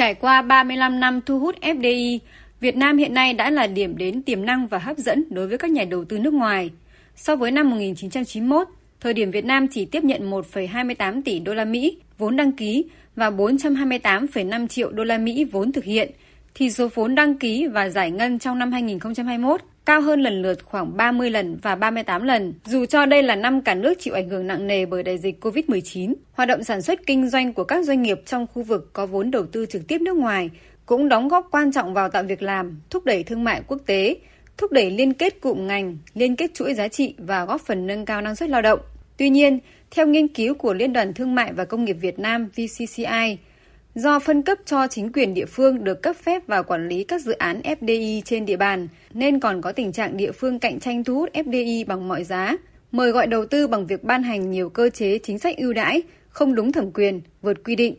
Trải qua 35 năm thu hút FDI, Việt Nam hiện nay đã là điểm đến tiềm năng và hấp dẫn đối với các nhà đầu tư nước ngoài. So với năm 1991, thời điểm Việt Nam chỉ tiếp nhận 1,28 tỷ đô la Mỹ vốn đăng ký và 428,5 triệu đô la Mỹ vốn thực hiện, thì số vốn đăng ký và giải ngân trong năm 2021 cao hơn lần lượt khoảng 30 lần và 38 lần. Dù cho đây là năm cả nước chịu ảnh hưởng nặng nề bởi đại dịch COVID-19, hoạt động sản xuất kinh doanh của các doanh nghiệp trong khu vực có vốn đầu tư trực tiếp nước ngoài cũng đóng góp quan trọng vào tạo việc làm, thúc đẩy thương mại quốc tế, thúc đẩy liên kết cụm ngành, liên kết chuỗi giá trị và góp phần nâng cao năng suất lao động. Tuy nhiên, theo nghiên cứu của Liên đoàn Thương mại và Công nghiệp Việt Nam VCCI, Do phân cấp cho chính quyền địa phương được cấp phép và quản lý các dự án FDI trên địa bàn, nên còn có tình trạng địa phương cạnh tranh thu hút FDI bằng mọi giá, mời gọi đầu tư bằng việc ban hành nhiều cơ chế chính sách ưu đãi, không đúng thẩm quyền, vượt quy định.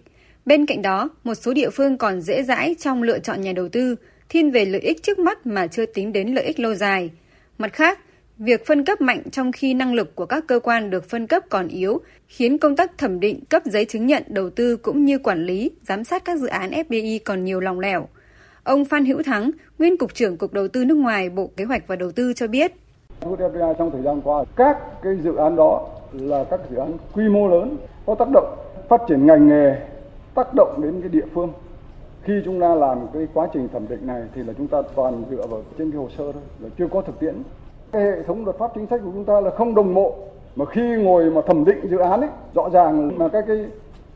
Bên cạnh đó, một số địa phương còn dễ dãi trong lựa chọn nhà đầu tư, thiên về lợi ích trước mắt mà chưa tính đến lợi ích lâu dài. Mặt khác, Việc phân cấp mạnh trong khi năng lực của các cơ quan được phân cấp còn yếu, khiến công tác thẩm định cấp giấy chứng nhận đầu tư cũng như quản lý, giám sát các dự án FDI còn nhiều lòng lẻo. Ông Phan Hữu Thắng, nguyên cục trưởng Cục Đầu tư nước ngoài Bộ Kế hoạch và Đầu tư cho biết. Hút FDI trong thời gian qua, các cái dự án đó là các dự án quy mô lớn, có tác động phát triển ngành nghề, tác động đến cái địa phương. Khi chúng ta làm cái quá trình thẩm định này thì là chúng ta toàn dựa vào trên cái hồ sơ thôi, là chưa có thực tiễn hệ thống luật pháp chính sách của chúng ta là không đồng bộ. Mà khi ngồi mà thẩm định dự án ấy rõ ràng là các cái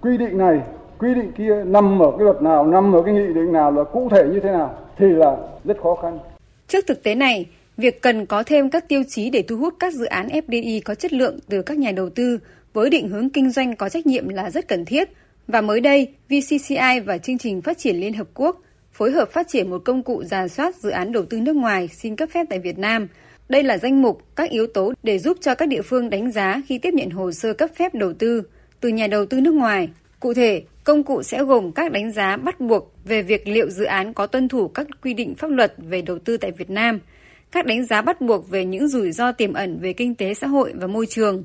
quy định này quy định kia nằm ở cái luật nào nằm ở cái nghị định nào là cụ thể như thế nào thì là rất khó khăn. Trước thực tế này việc cần có thêm các tiêu chí để thu hút các dự án FDI có chất lượng từ các nhà đầu tư với định hướng kinh doanh có trách nhiệm là rất cần thiết. Và mới đây, VCCI và Chương trình Phát triển Liên Hợp Quốc phối hợp phát triển một công cụ giả soát dự án đầu tư nước ngoài xin cấp phép tại Việt Nam – đây là danh mục các yếu tố để giúp cho các địa phương đánh giá khi tiếp nhận hồ sơ cấp phép đầu tư từ nhà đầu tư nước ngoài. Cụ thể, công cụ sẽ gồm các đánh giá bắt buộc về việc liệu dự án có tuân thủ các quy định pháp luật về đầu tư tại Việt Nam, các đánh giá bắt buộc về những rủi ro tiềm ẩn về kinh tế xã hội và môi trường,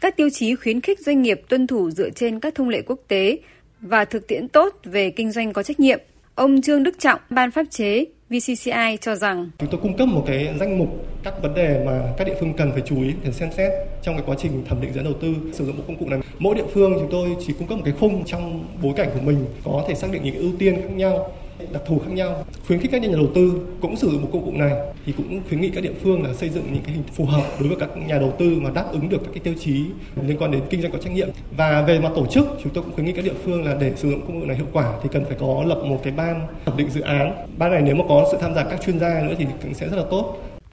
các tiêu chí khuyến khích doanh nghiệp tuân thủ dựa trên các thông lệ quốc tế và thực tiễn tốt về kinh doanh có trách nhiệm. Ông Trương Đức Trọng, ban pháp chế VCCI cho rằng chúng tôi cung cấp một cái danh mục các vấn đề mà các địa phương cần phải chú ý để xem xét trong cái quá trình thẩm định dự án đầu tư sử dụng một công cụ này. Mỗi địa phương chúng tôi chỉ cung cấp một cái khung trong bối cảnh của mình có thể xác định những ưu tiên khác nhau đặc thù khác nhau. Khuyến khích các nhà đầu tư cũng sử dụng một công cụ này thì cũng khuyến nghị các địa phương là xây dựng những cái hình phù hợp đối với các nhà đầu tư mà đáp ứng được các cái tiêu chí liên quan đến kinh doanh có trách nhiệm. Và về mặt tổ chức, chúng tôi cũng khuyến nghị các địa phương là để sử dụng công cụ này hiệu quả thì cần phải có lập một cái ban thẩm định dự án. Ban này nếu mà có sự tham gia các chuyên gia nữa thì cũng sẽ rất là tốt.